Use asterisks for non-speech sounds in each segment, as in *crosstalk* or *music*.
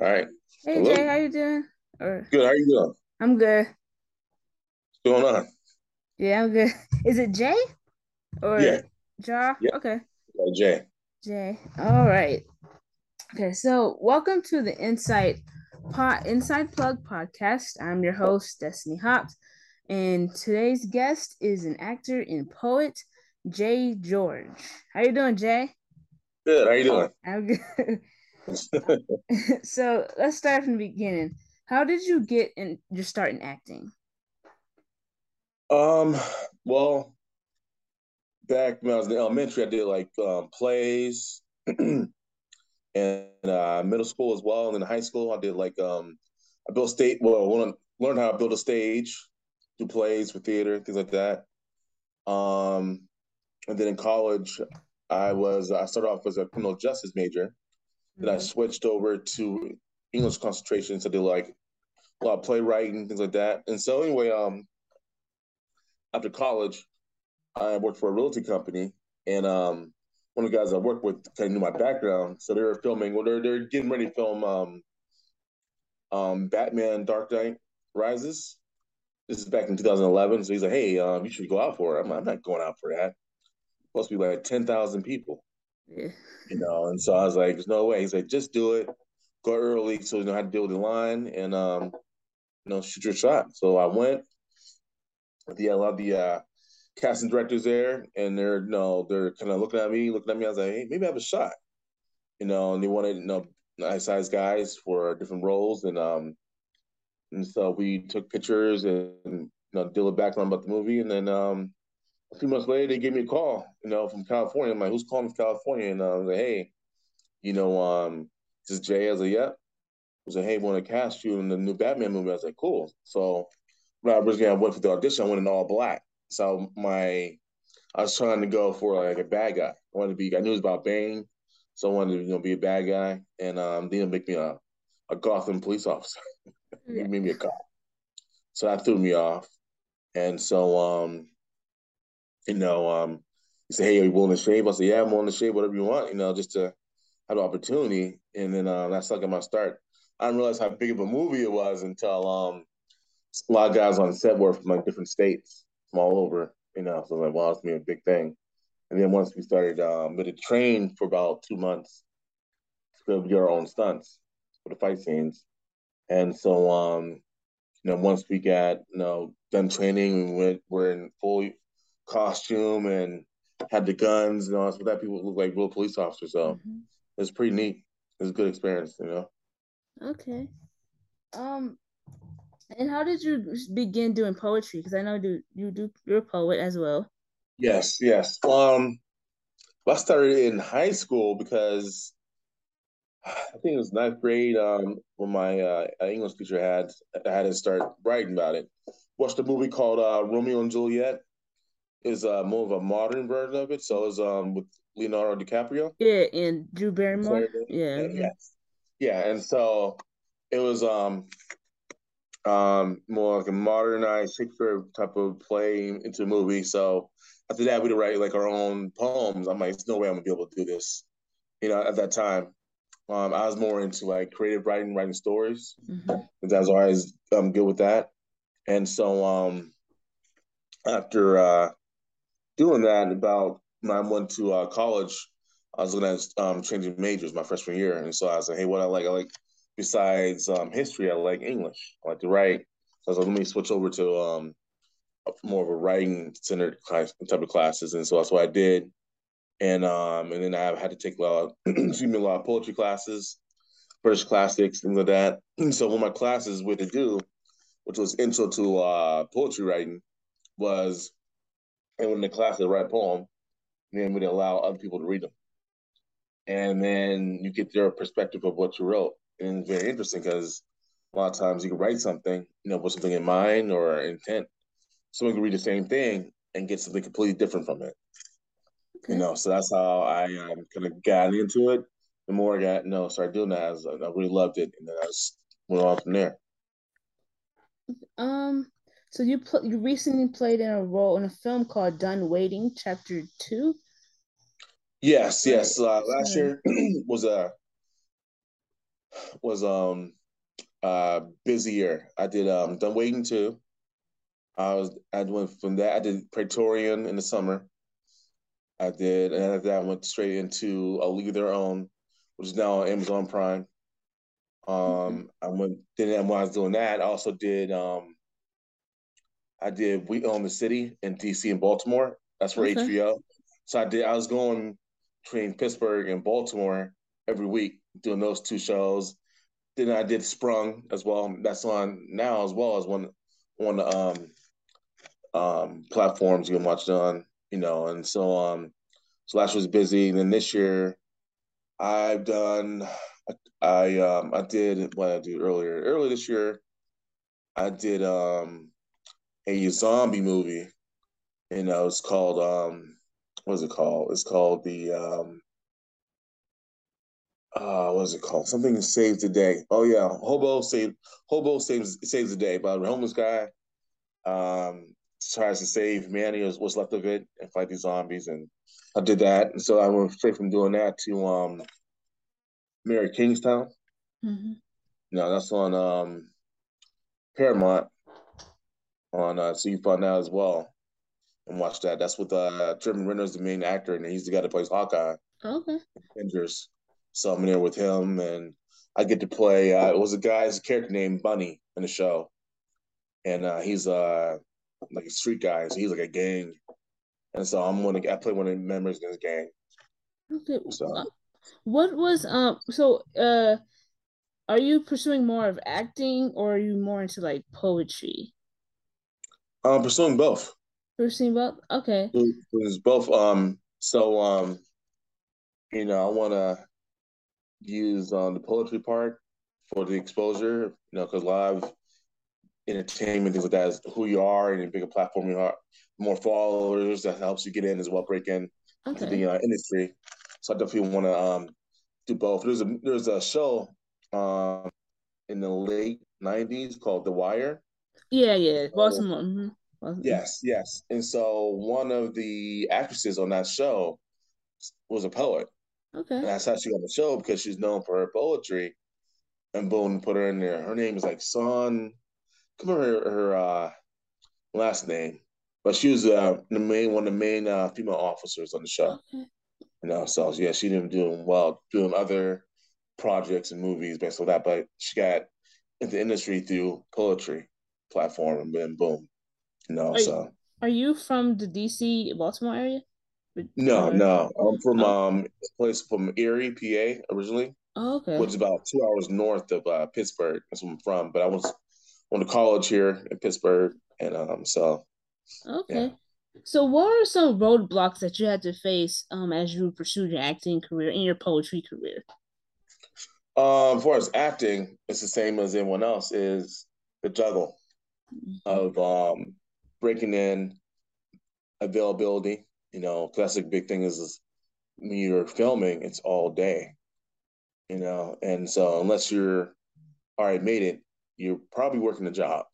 All right. Hey Hello. Jay, how you doing? Or Good. How you doing? I'm good. What's going on? Yeah, I'm good. Is it Jay or Yeah. Ja? Yeah. Okay, Uh, Jay. Jay. All right. Okay, so welcome to the Insight Pot Insight Plug podcast. I'm your host, Destiny Hops, and today's guest is an actor and poet, Jai George. How you doing, Jay? Good. How you doing? I'm good. *laughs* *laughs* so let's start from the beginning. How did you get in your start in acting? um. Well, back when I was in elementary, I did like um, plays, *clears throat* and uh, middle school as well, and then high school, I did like um, I built state. Well, I want to learn how to build a stage, do plays for theater, things like that. Um, and then in college, I was I started off as a criminal justice major. Then I Mhm. switched over to English concentration, so I did like a lot of playwriting, things like that. And so anyway, um, after college, I worked for a realty company, and um, one of the guys I worked with kind of knew my background, so they were filming. Well, they're they're getting ready to film um, um, Batman: Dark Knight Rises. This is back in 2011. So he's like, "Hey, um, you should go out for it." I'm, like, I'm not going out for that. supposed to be like 10,000 people, Yeah. you know. And so I was like, "There's no way." He's like, "Just do it. Go early, so you know how to deal with the line, and um, you know, shoot your shot." So I went. Yeah, a lot of the uh, casting directors there, and they're you know they're kind of looking at me, looking at me. I was like, hey, maybe I have a shot, you know. And they wanted you know nice sized guys for different roles, and um, and so we took pictures and you know did a background about the movie, and then um, a few months later they gave me a call, you know, from California. I'm like, who's calling from California? And uh, I was like, hey, you know, um, this is Jay. I was like, yep. I was like, hey, want to cast you in the new Batman movie? I was like, cool. So when I originally I went for the audition, I went in all black. So my I was trying to go for like a bad guy. I wanted to be I knew it was about Bane, so I wanted to you know be a bad guy, and um, they didn't make me a a Gotham police officer. *laughs* They made me a cop. So that threw me off, and so um, you know um, he said, hey, are you willing to shave? I said, yeah, I'm willing to shave whatever you want, you know, just to have the opportunity, and then uh, that's like my start. I didn't realize how big of a movie it was until um, a lot of guys on set were from like different states, from all over, you know. So like, wow, it's gonna a big thing. And then once we started, um, we had to train for about two months to do our own stunts for the fight scenes. And so, um, you know, once we got you know done training, we went, we're in full costume and had the guns and all that. So that people look like real police officers. So Mhm. it was pretty neat. It's a good experience, you know. Okay. Um, and how did you begin doing poetry? Because I know do you do you're a poet as well. Yes, yes. Um, I started in high school because I think it was ninth grade um, when my uh, English teacher had I had to start writing about it. Watched a movie called uh, Romeo and Juliet. Is uh, more of a modern version of it. So it's um with Leonardo DiCaprio. Yeah, and Drew Barrymore. Yeah. Yeah, yes. Yeah, and so it was um um more like a modernized Shakespeare type of play into a movie. So after that, we'd write like our own poems. I'm like, there's no way I'm gonna be able to do this. You know, at that time, um, I was more into like creative writing, writing stories. Mhm. I was always um, good with that. And so um, after uh, doing that, about when I went to uh, college, I was looking at um, changing majors my freshman year. And so I was like, hey, what I like, I like besides um, history, I like English. I like to write. So I was like, let me switch over to um, more of a writing centered type of classes. And so that's what I did. And um, and then I had to take a lot, of, *clears throat* excuse me, a lot of poetry classes, British classics, things like that. And *clears throat* So one of my classes we had to do which was intro to uh, poetry writing, was and when the class would write a poem, then we'd allow other people to read them, and then you get their perspective of what you wrote, and it's very interesting because a lot of times you can write something, you know, with something in mind or intent. Someone can read the same thing and get something completely different from it, you know. So that's how I um, kind of got into it. The more I got, you know, started doing that, I, was, I really loved it, and then I just went on from there. Um, so you pl you recently played in a role in a film called Done Waiting, Chapter Two. Yes, yes. Uh, last year *clears throat* was a was um uh busier. I did um done waiting too. I was I went from that I did Praetorian in the summer. I did and after that I went straight into A League of Their Own, which is now on Amazon Prime. Um mm-hmm. I went then when I was doing that, I also did um I did We Own the City in DC and Baltimore. That's for okay. HBO. So I did I was going between Pittsburgh and Baltimore every week doing those two shows. Then I did Sprung as well. That's on now as well as one one um um platforms you can watch it on, you know, and so um so last year was busy. And then this year I've done I um I did what I did earlier. Earlier this year I did um a zombie movie. You know, it's called um what is it called? It's called the um uh what is it called? Something saves the day. Oh yeah, Hobo save Hobo saves saves the day about a homeless guy. Um tries to save Manny what's left of it and fight these zombies and I did that. And so I went straight from doing that to um Mayor Kingstown. Mm-hmm. No, that's on um Paramount on uh, so you find out as well and watch that. That's with uh Jeremy Renner's the main actor and he's the guy that plays Hawkeye. Okay. Avengers. So I'm in there with him and I get to play uh it was a guy's a character named Bunny in the show. And uh he's uh like a street guy, so he's like a gang. And so I'm one of I play one of the members in his gang. Okay. So uh, what was um so uh are you pursuing more of acting or are you more into like poetry? I'm pursuing both. Pursuing both? Okay. It's both. Um, so um, you know, I want to use um the poetry part for the exposure. You know, because live entertainment things like that is who you are, and a bigger platform you are, more followers that helps you get in as well, break in okay. the uh, industry. So I definitely want to um do both. There's a there's a show um in the late '90s called The Wire yeah, yeah, Baltimore. Mm-hmm. Baltimore. Yes, yes. And so one of the actresses on that show was a poet. Okay. And that's how she got the show because she's known for her poetry. And boom, put her in there. Her name is like Sohn. Come on, her, her uh, last name, but she was uh, the main one of the main uh, female officers on the show. Okay. You know, so yeah, she didn't do well doing other projects and movies based on that, but she got into the industry through poetry platform, and then boom, you know. Are so, you, are you from the DC Baltimore area? No, or... no, I'm from oh. um a place from Erie, PA, originally. Oh, okay. Which is about two hours north of uh, Pittsburgh. That's where I'm from. But I was went to college here in Pittsburgh, and um, so. Okay. Yeah. So, what are some roadblocks that you had to face um as you pursued your acting career and your poetry career? Um, as far as acting, it's the same as anyone else. Is the juggle of um, breaking in availability. You know, classic big thing is, is when you're filming, it's all day. You know, and so unless you're all right, made it, you're probably working a job.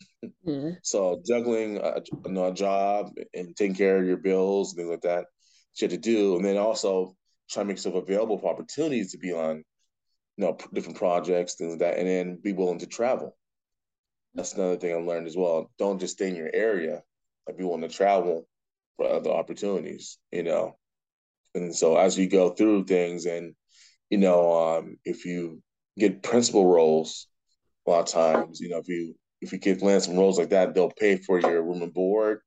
Mm-hmm. *laughs* So juggling a, you know, a, job and taking care of your bills and things like that, you have to do, and then also try to make yourself available for opportunities to be on, you know, different projects, things like that, and then be willing to travel. That's another thing I learned as well. Don't just stay in your area. Like be want to travel for other opportunities, you know. And so as you go through things and, you know, um, if you get principal roles, a lot of times, you know, if you if you get land some roles like that, they'll pay for your room and board,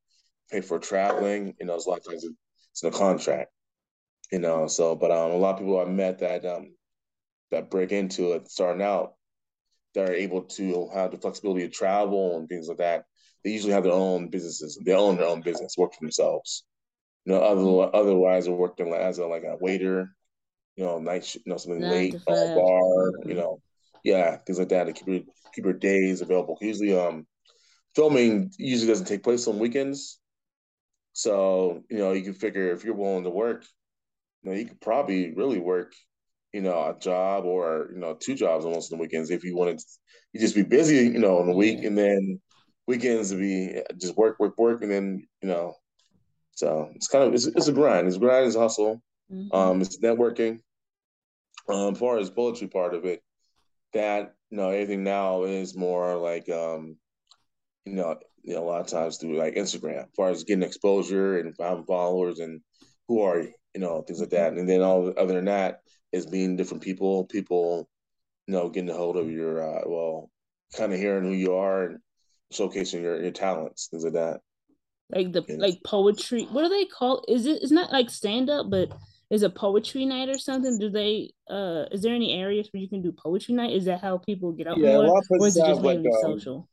pay for traveling. You know, it's a lot of times it's in a contract. You know, so but um, a lot of people I met that um that break into it starting out, that are able to have the flexibility to travel and things like that, they usually have their own businesses. They own their own business, work for themselves. You know, other, otherwise they're working as a like a waiter, you know, night, you know, something late, a bar, you know, yeah, things like that to keep your keep your days available. Usually, um, filming usually doesn't take place on weekends, so you know you can figure if you're willing to work, you know, you could probably really work you know, a job or, you know, two jobs almost on the weekends if you wanted to you just be busy, you know, on the week and then weekends to be just work, work, work, and then, you know, so it's kind of it's, it's a grind. It's a grind, it's a hustle. Mm-hmm. Um, it's networking. Um, as far as poetry part of it, that you know everything now is more like um you know you know a lot of times through like Instagram as far as getting exposure and having followers and who are you you know things like that and then all other than that is meeting different people people you know getting a hold of your uh, well kind of hearing who you are and showcasing your your talents things like that like the and, like poetry what do they call is it it's not like stand up but is a poetry night or something? Do they uh is there any areas where you can do poetry night? Is that how people get out yeah, more? A lot of places or is it just like, um, social?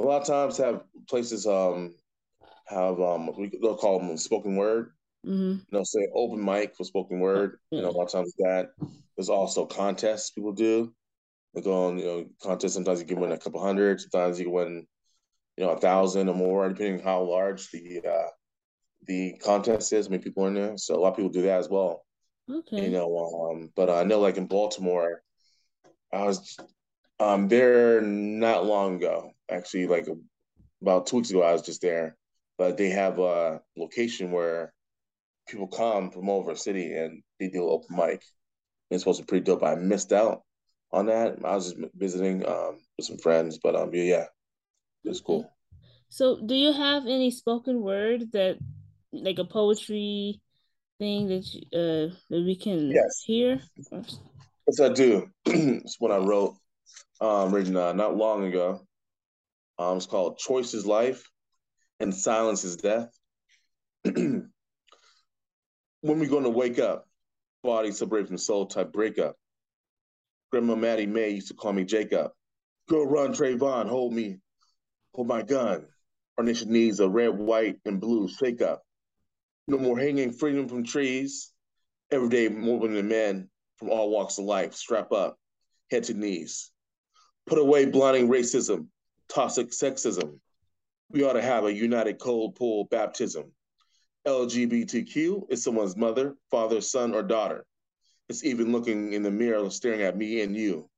A lot of times have places um have um we they'll call them spoken word. Mm-hmm. You know, say open mic for spoken word. Yeah. You know, a lot of times that. There's also contests people do. They go on, you know, contests. Sometimes you can win a couple hundred. Sometimes you can win, you know, a thousand or more, depending how large the uh, the contest is. I mean, people are in there, so a lot of people do that as well. Okay. You know, um, but I know like in Baltimore, I was um there not long ago. Actually, like about two weeks ago, I was just there. But they have a location where people come from all over the city and they do open mic. It's supposed to be pretty dope. I missed out on that. I was just visiting um with some friends, but um yeah, it's cool. So, do you have any spoken word that like a poetry thing that you, uh that we can yes. hear? Yes, I do. *clears throat* it's what I wrote, um, uh, not long ago. Um, it's called "Choice is Life, and Silence is Death." *clears throat* when we're going to wake up? Body separate from soul type breakup. Grandma Maddie May used to call me Jacob. Go run, Trayvon, hold me, hold my gun. Our nation needs a red, white, and blue shake up. No more hanging freedom from trees. Every day, more women and men from all walks of life strap up, head to knees. Put away blinding racism, toxic sexism. We ought to have a united cold pool baptism. LGBTQ is someone's mother, father, son, or daughter. It's even looking in the mirror, staring at me and you.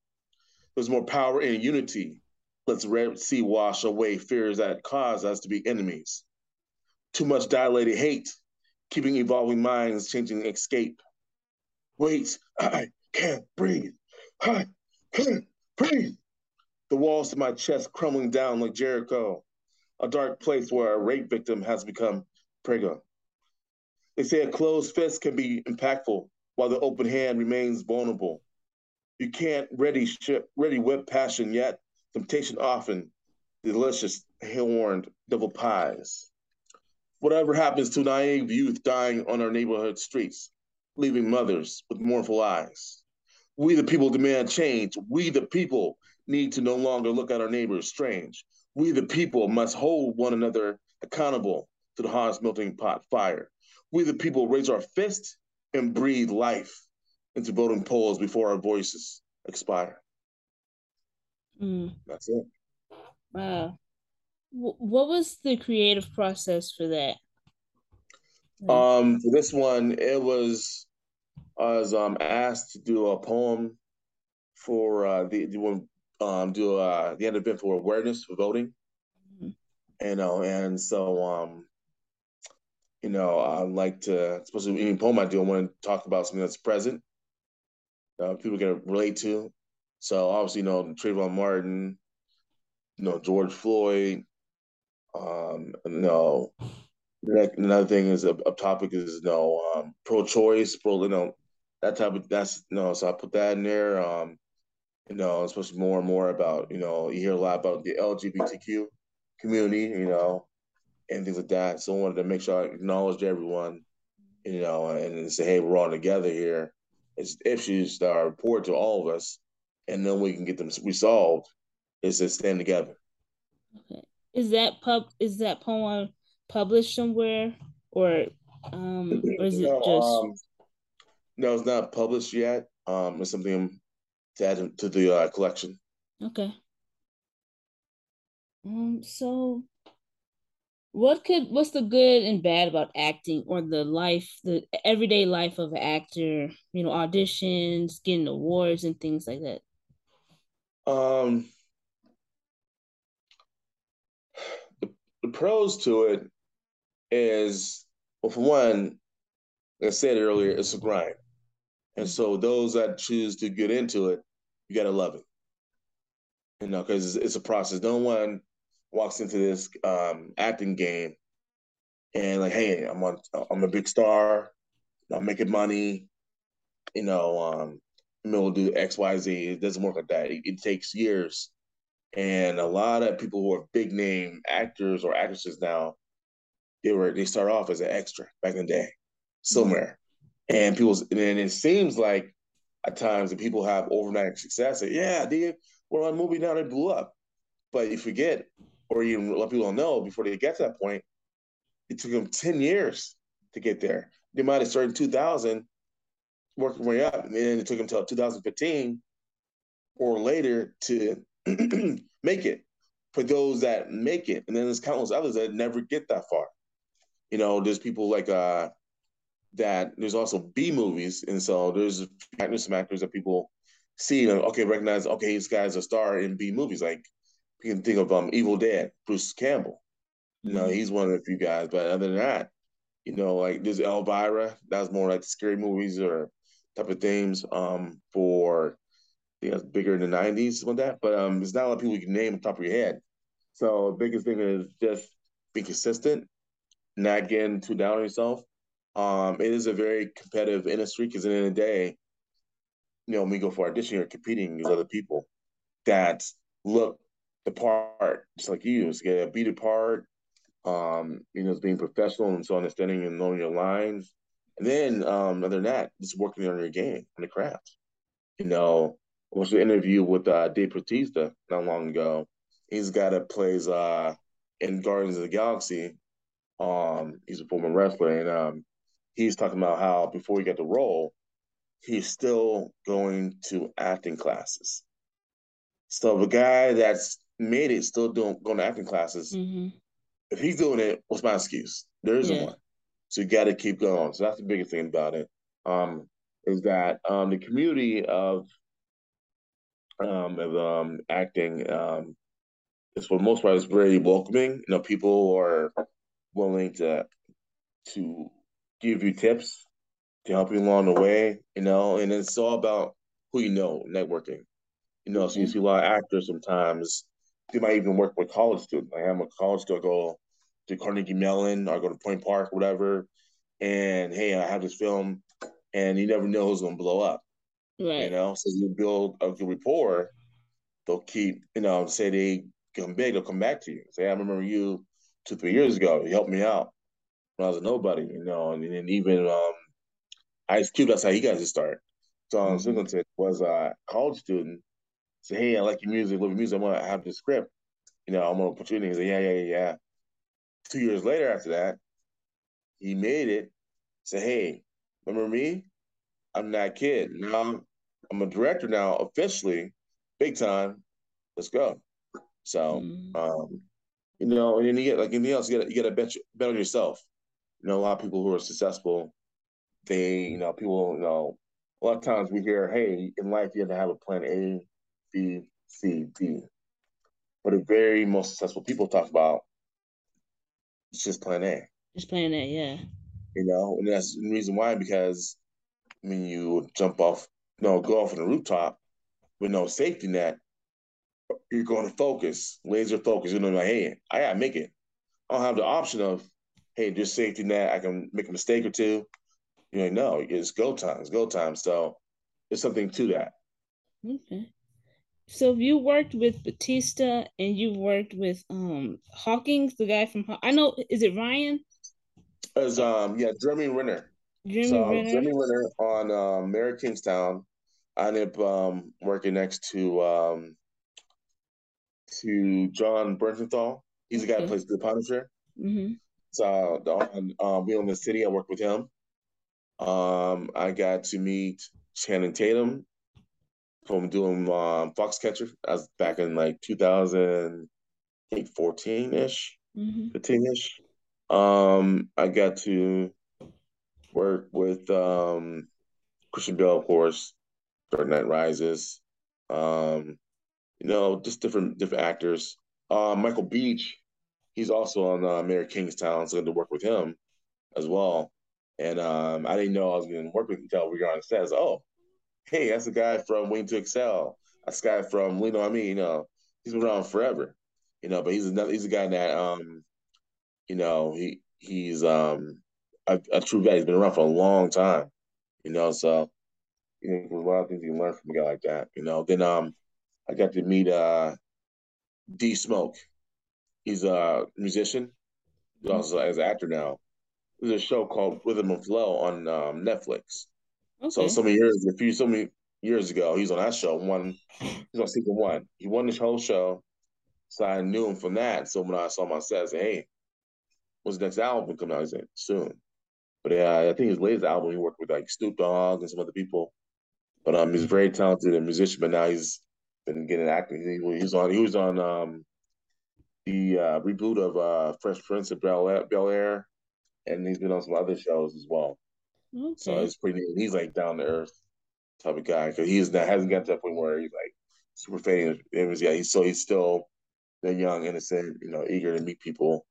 There's more power in unity. Let's Red Sea wash away fears that cause us to be enemies. Too much dilated hate keeping evolving minds, changing escape. Wait, I can't breathe. I can't breathe. The walls to my chest crumbling down like Jericho, a dark place where a rape victim has become prego. They say a closed fist can be impactful while the open hand remains vulnerable. You can't ready ship, ready whip passion yet. Temptation often delicious, horned devil pies. Whatever happens to naive youth dying on our neighborhood streets, leaving mothers with mournful eyes? We, the people, demand change. We, the people, need to no longer look at our neighbors strange. We, the people, must hold one another accountable to the hottest melting pot fire. We, the people, raise our fist and breathe life into voting polls before our voices expire. Mm. That's it. Wow what was the creative process for that? Um, for this one, it was I was um asked to do a poem for uh the do um do uh the end event for awareness for voting. Mm-hmm. You know, and so um you know, I like to especially any poem I do, I want to talk about something that's present. Uh, people can relate to. So obviously, you know, Trayvon Martin, you know, George Floyd, um, no. Another thing is a, a topic is you no know, um, pro-choice, pro you know that type of that's you no. Know, so I put that in there. Um, you know, especially more and more about you know you hear a lot about the LGBTQ community, you know, and things like that. So I wanted to make sure I acknowledged everyone, you know, and say, hey, we're all together here. It's issues that are important to all of us, and then we can get them resolved. Is to stand together. Okay. Is that pub? Is that poem published somewhere, or um, or is it just? Um, no, it's not published yet. Um, it's something to add to the uh, collection. Okay. Um. So, what could what's the good and bad about acting, or the life, the everyday life of an actor? You know, auditions, getting awards, and things like that. Um the pros to it is well, for one, I said earlier, it's a grind. And so those that choose to get into it, you gotta love it. You know, because it's, it's, a process. No one walks into this um, acting game and like, hey, I'm on, I'm a big star, I'm making money. You know, um, we'll do X, Y, Z. It doesn't work like that. It, it takes years, and a lot of people who are big name actors or actresses now, they were they start off as an extra back in the day, somewhere, mm-hmm. and people and it seems like at times that people have overnight success. Yeah, they were on a movie now, they blew up, but you forget, or lot of people don't know before they get to that point, it took them ten years to get there. They might have started in 2000 working way up. And then it took him until 2015 or later to *clears throat* make it. For those that make it, and then there's countless others that never get that far. You know, there's people like uh that. There's also B movies, and so there's actors, some actors that people see and okay, recognize. Okay, this guy's a star in B movies. Like you can think of um Evil Dead, Bruce Campbell. You know, mm-hmm. he's one of the few guys. But other than that, you know, like there's Elvira. That was more like scary movies or type of themes um, for you know bigger in the '90s with that. But um, it's not a lot of people you can name on top of your head. So the biggest thing is just be consistent, not getting too down on yourself. Um, it is a very competitive industry because at the end of the day, you know, when we go for audition, you're competing with other people that look the part just like you. So get a beat apart. Um, you know, it's being professional and so understanding and knowing your lines and then, um, other than that, just working on your game, on the craft. You know, I was an interview with uh, Dave Bautista not long ago. He's got a plays uh, in Guardians of the Galaxy. Um, he's a former wrestler, and um, he's talking about how before he got the role, he's still going to acting classes. So the guy that's made it still doing going to acting classes. Mm-hmm. If he's doing it, what's my excuse? There isn't yeah. one. So you got to keep going. So that's the biggest thing about it. Um, is that um, the community of um, of um, acting um, is for the most part is very welcoming. You know, people are willing to to give you tips to help you along the way. You know, and it's all about who you know, networking. You know, so you see a lot of actors sometimes. They might even work with college students. Like I'm a college student, go to Carnegie Mellon or go to Point Park, whatever. And hey, I have this film, and you never know who's gonna blow up. Right. You know, so you build a good rapport. They'll keep, you know, say they come big, they'll come back to you. Say, I remember you two, three years ago. You helped me out when I was a nobody, you know, and then even um, Ice Cube, that's how he got his start. John mm-hmm. Singleton was a college student. Say, hey, I like your music, love your music. I'm gonna have this script. You know, I'm gonna put you in. He said, yeah, yeah, yeah, yeah two years later after that, he made it. Say, hey, remember me? I'm that kid. Now I'm, I'm a director now, officially, big time. Let's go. So, mm. um, you know, and then you get like anything else, you got you got to bet, bet on yourself. You know, a lot of people who are successful, they, you know, people, you know, a lot of times we hear, hey, in life you have to have a plan A, B, C, D. But the very most successful people talk about it's just plan A. Just plan A, yeah. You know, and that's the reason why because I mean you jump off, know, go off on the rooftop with no safety net, you're going to focus, laser focus. You know, like, hey, I gotta make it. I don't have the option of, hey, just safety net. I can make a mistake or two. You know, no, it's go time. It's go time. So there's something to that. Okay so you worked with Bautista and you've worked with um Hawkins, the guy from I know is it Ryan? As um yeah, Jeremy Renner. Jeremy so, Renner. Jeremy Renner on um, Mayor Kingstown. I ended up um, working next to um to Jon Bernthal. He's the guy who plays the Punisher. Mm-hmm. So on um, We Own the City, I worked with him. Um, I got to meet Channing Tatum from doing um, Foxcatcher. I was back in like 2014 ish, mm-hmm. 15 ish. Um, I got to work with um, Christian Bale, of course, Dark Knight Rises. Um, you know, just different different actors. Uh, Michael Beach, he's also on uh, Mayor Kingstown, so I had to work with him as well. And um, I didn't know I was going to work with him until we got on set. oh, hey, that's a guy from Waiting to Exhale. That's a guy from, you know I mean? You know, he's been around forever, you know. But he's another he's a guy that um, you know, he he's um a, a true guy. He's been around for a long time, you know. So you know, there's a lot of things you can learn from a guy like that, you know. Then um, I got to meet uh D Smoke. He's a musician, he's also as an actor now. There's a show called Rhythm and Flow on um, Netflix. Okay. So so many years, a few so many years ago, he was on that show. One, he's on season one. He won this whole show, so I knew him from that. So when I saw him set, I said, "Hey, what's the next album coming out?" He said, "Soon." But yeah, I think his latest album he worked with like Snoop Dogg and some other people. But um, he's very talented and musician. But now he's been getting acting. He, he was on. He was on um the uh, reboot of uh Fresh Prince of Bel Air, and he's been on some other shows as well. Okay. So it's pretty. He's like down to earth type of guy because he's not hasn't got to that point where he's like super famous. Yeah, he's so he's still the young, innocent, you know, eager to meet people,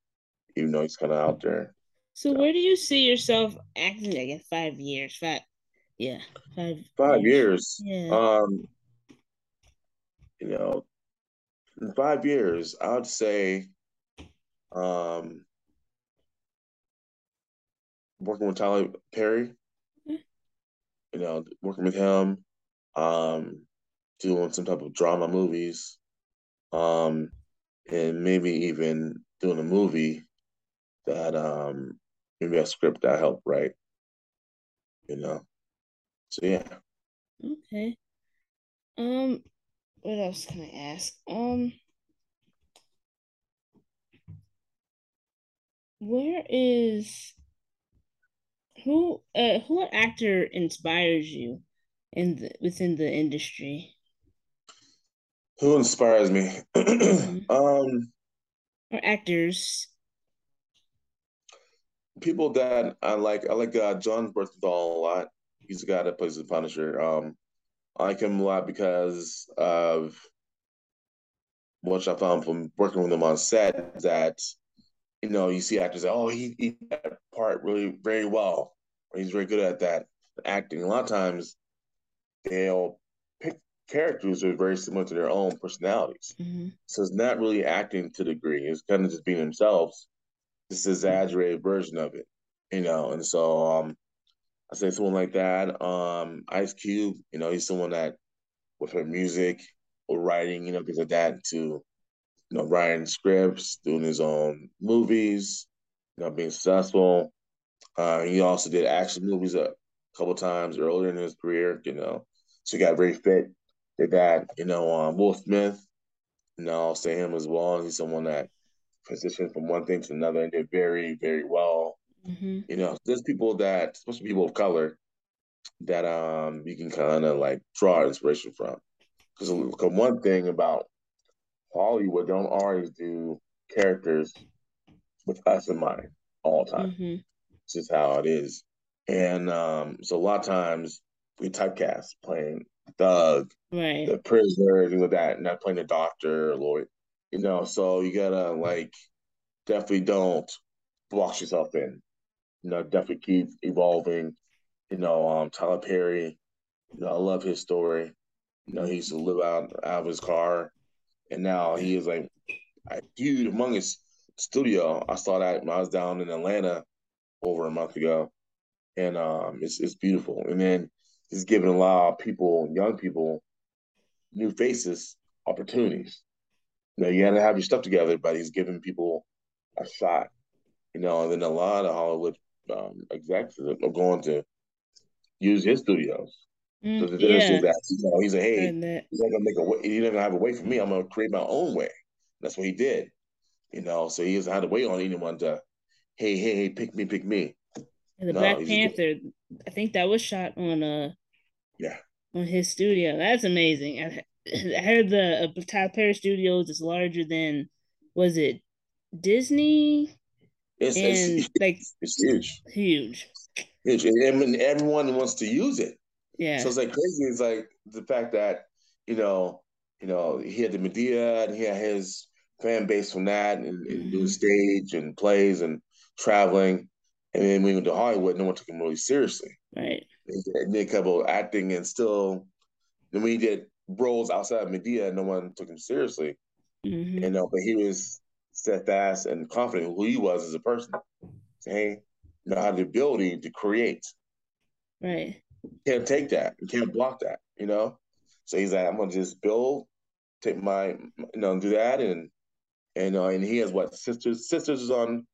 even though he's kind of out there. So, where do you see yourself acting like in five years? Five, yeah, five. Five years. years. Yeah. Um, you know, in five years, I would say, um, working with Tyler Perry. Mm-hmm. You know, working with him, um, doing some type of drama movies, um, and maybe even doing a movie that um maybe a script that helped write. You know. So yeah. Okay. Um what else can I ask? Um where is who uh who actor inspires you in the within the industry? Who inspires me? *clears throat* mm-hmm. Um or actors people that I like, I like uh, Jon Bernthal a lot. He's the guy that plays the Punisher. Um, I like him a lot because of what I found from working with him on set. That you know, you see actors, oh, he he that part really very well. He's very good at that acting. A lot of times, they'll pick characters that are very similar to their own personalities. Mm-hmm. So it's not really acting to the degree. It's kind of just being themselves this exaggerated version of it, you know. And so um, I say someone like that. Um, Ice Cube, you know, he's someone that with her music or writing, you know, because of that to you know writing scripts, doing his own movies, you know, being successful. Uh, he also did action movies a couple times earlier in his career, you know. So he got very fit. Did that, you know. Um, Will Smith, you know, I'll say him as well. He's someone that transitioned from one thing to another and did very, very well. Mm-hmm. You know, there's people that, especially people of color, that um you can kind of like draw inspiration from. Because one thing about Hollywood, don't always do characters with us in mind all the time. Mm-hmm. It's just how it is. And um, so a lot of times we typecast playing thug, right. the prisoner, things like that, not playing the doctor or lawyer. You know, so you gotta like definitely don't box yourself in. You know, definitely keep evolving. You know, um, Tyler Perry. You know, I love his story. You know, he used to live out out of his car, and now he is like a huge humongous studio. I saw that when I was down in Atlanta over a month ago, and um, it's it's beautiful. And then he's giving a lot of people, young people, new faces, opportunities. You know, you got to have your stuff together, but he's giving people a shot. You know, and then a lot of Hollywood um, execs are going to use his studios. Mm, so yeah. that you know, he's a hey, he's not gonna make a way. He's not gonna have a way for me. I'm gonna create my own way. That's what he did. You know, so he doesn't have to wait on anyone to, hey, hey, hey, pick me, pick me. And the no, Black Panther, I think that was shot on uh yeah on his studio. That's amazing. I, I heard the uh, Tyler Perry Studios is larger than was it Disney? It's, and it's, like it's huge, huge, huge, and everyone wants to use it. Yeah. So it's like crazy. It's like the fact that you know, you know, he had the Madea and he had his fan base from that, and, and mm-hmm. doing stage and plays and traveling. And then we went to Hollywood, no one took him really seriously. Right. He did a couple of acting and still, then we did roles outside of Madea, no one took him seriously. Mm-hmm. You know, but he was steadfast and confident who he was as a person. Hey, you know, had the ability to create. Right. Can't take that. You can't block that, you know? So he's like, I'm gonna just build, take my you know, do that and and uh, and he has what sisters sisters is on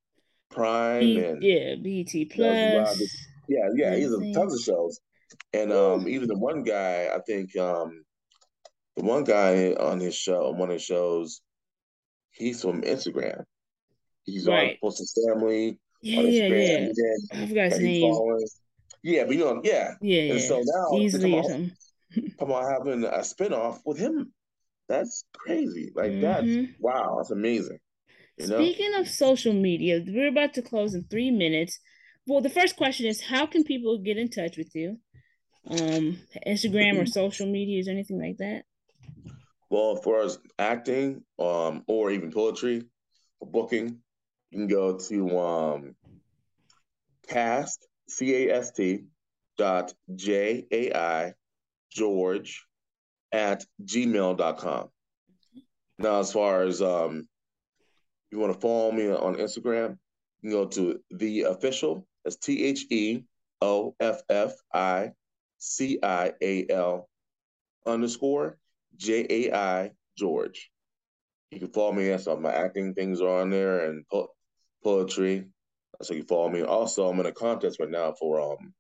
Prime B- and yeah, BT Plus. Yeah, yeah, he's on tons of shows. And um even the one guy, I think um the one guy on his show, on one of his shows, he's from Instagram. He's right. on posting family yeah, on Yeah, yeah. I forgot his name. Following. Yeah, but you know, yeah. Yeah. And yeah. so now easily. Come on, having a spinoff with him. That's crazy. Like mm-hmm. that's wow, that's amazing. You know? Speaking of social media, we're about to close in three minutes. Well, the first question is how can people get in touch with you? Um, Instagram or *laughs* social media, is anything like that? Well, as far as acting, um, or even poetry, or booking, you can go to um, cast c a s t dot j a i george at gmail.com. Now, as far as um, you want to follow me on Instagram, you can go to the official. That's T H E O F F I C I A L underscore J A I George. You can follow me. That's all my acting things are on there and po- poetry. So you follow me. Also, I'm in a contest right now for um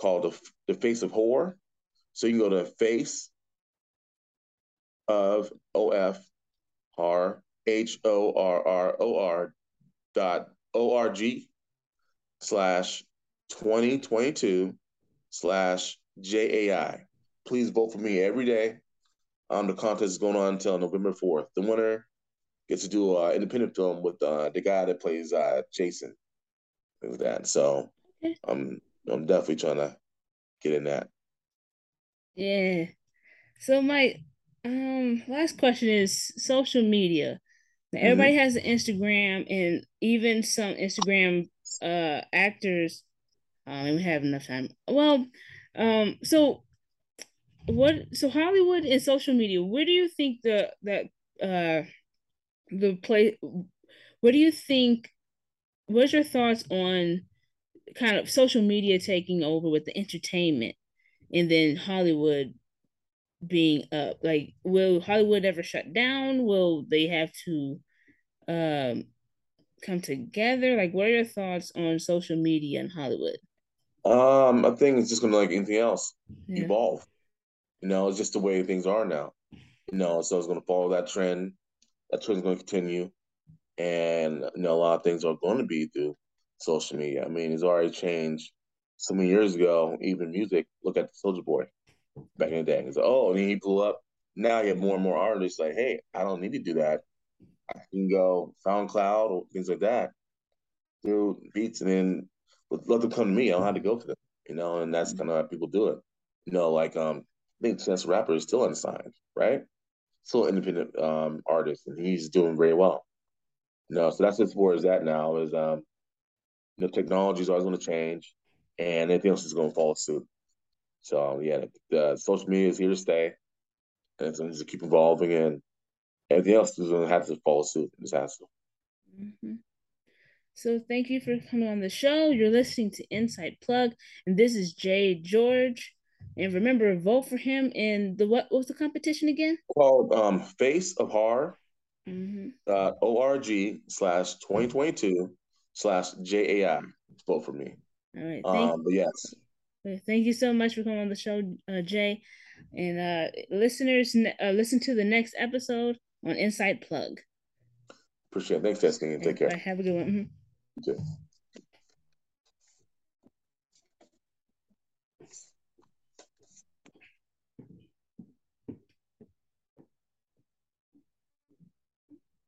called the the Face of Horror. So you can go to Face of O F R H O R R O R dot O R G slash 2022 slash JAI. Please vote for me every day. Um, the contest is going on until November 4th. The winner gets to do an independent film with uh, the guy that plays uh, Jason. With that. So I'm I'm definitely trying to get in that. Yeah. So my um last question is social media. Now, everybody mm-hmm. has an Instagram and even some Instagram uh actors don't even have enough time. Well, um so what so Hollywood and social media, where do you think the that uh the play what do you think what's your thoughts on kind of social media taking over with the entertainment and then Hollywood being up? Like will Hollywood ever shut down? Will they have to um come together? Like what are your thoughts on social media and Hollywood? Um, I think it's just gonna like anything else, yeah. evolve. You know, it's just the way things are now. You know, so it's going to follow that trend. That trend is going to continue, and you know, a lot of things are going to be through social media. I mean, it's already changed. So many years ago, even music. Look at the Soulja Boy back in the day. It's like, oh, and he blew up. Now you have more and more artists like, hey, I don't need to do that. I can go SoundCloud or things like that, do beats, and then let them come to me. I don't have to go to them, you know. And that's kind of how people do it. You know, like um, I think Chance Rapper is still unsigned, right? Still independent um, artist, and he's doing very well. Know, so that's as far as that now is um, the technology is always going to change, and anything else is going to follow suit. So yeah, the, the social media is here to stay, and it's going to keep evolving, and everything else is going to have to follow suit. It just has to. Mm-hmm. So thank you for coming on the show. You're listening to Insight Plug, and this is Jai George. And remember, vote for him in the what, what was the competition again? Called um, Face of Horror. Mm-hmm. Uh, org slash 2022 slash JAI. Vote for me. All right. Thank, um, but yes. Thank you so much for coming on the show, uh, Jay. And uh, listeners, uh, listen to the next episode on Insight Plug. Appreciate it. Thanks, Destiny. Take care. Right, have a good one. Mm-hmm. You too.